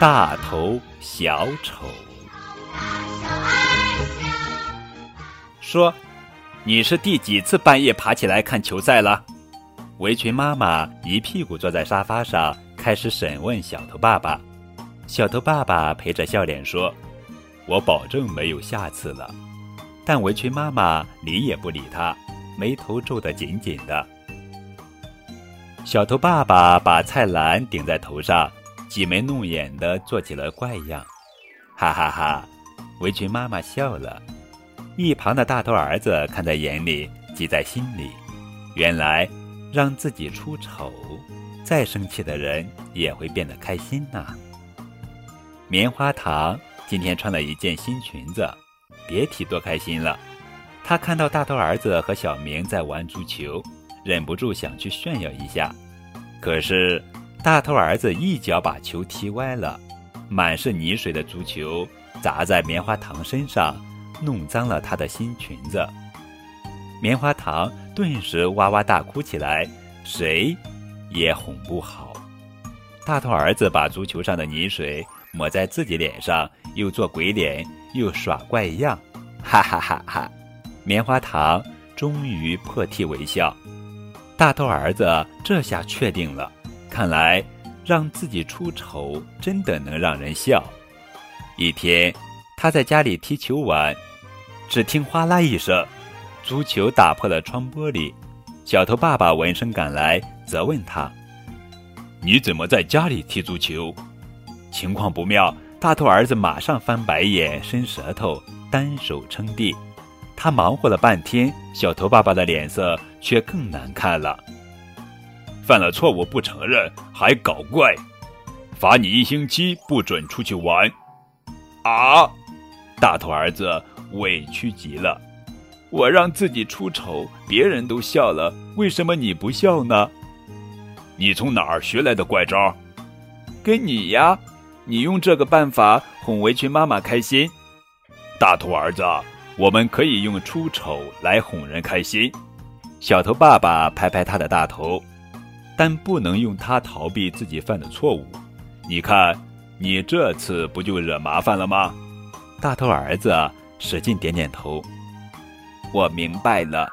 大头小丑说：“你是第几次半夜爬起来看球赛了？”围裙妈妈一屁股坐在沙发上，开始审问小头爸爸。小头爸爸陪着笑脸说：“我保证没有下次了。”但围裙妈妈理也不理他，眉头皱得紧紧的。小头爸爸把菜篮顶在头上。挤眉弄眼的做起了怪样，哈哈哈！围裙妈妈笑了，一旁的大头儿子看在眼里，记在心里。原来让自己出丑，再生气的人也会变得开心呐。棉花糖今天穿了一件新裙子，别提多开心了。他看到大头儿子和小明在玩足球，忍不住想去炫耀一下，可是。大头儿子一脚把球踢歪了，满是泥水的足球砸在棉花糖身上，弄脏了他的新裙子。棉花糖顿时哇哇大哭起来，谁也哄不好。大头儿子把足球上的泥水抹在自己脸上，又做鬼脸，又耍怪样，哈哈哈哈！棉花糖终于破涕为笑。大头儿子这下确定了。看来，让自己出丑真的能让人笑。一天，他在家里踢球玩，只听哗啦一声，足球打破了窗玻璃。小头爸爸闻声赶来，责问他：“你怎么在家里踢足球？”情况不妙，大头儿子马上翻白眼、伸舌头、单手撑地。他忙活了半天，小头爸爸的脸色却更难看了。犯了错误不承认还搞怪，罚你一星期不准出去玩。啊！大头儿子委屈极了。我让自己出丑，别人都笑了，为什么你不笑呢？你从哪儿学来的怪招？跟你呀！你用这个办法哄围裙妈妈开心。大头儿子，我们可以用出丑来哄人开心。小头爸爸拍拍他的大头。但不能用它逃避自己犯的错误。你看，你这次不就惹麻烦了吗？大头儿子使劲点点头。我明白了。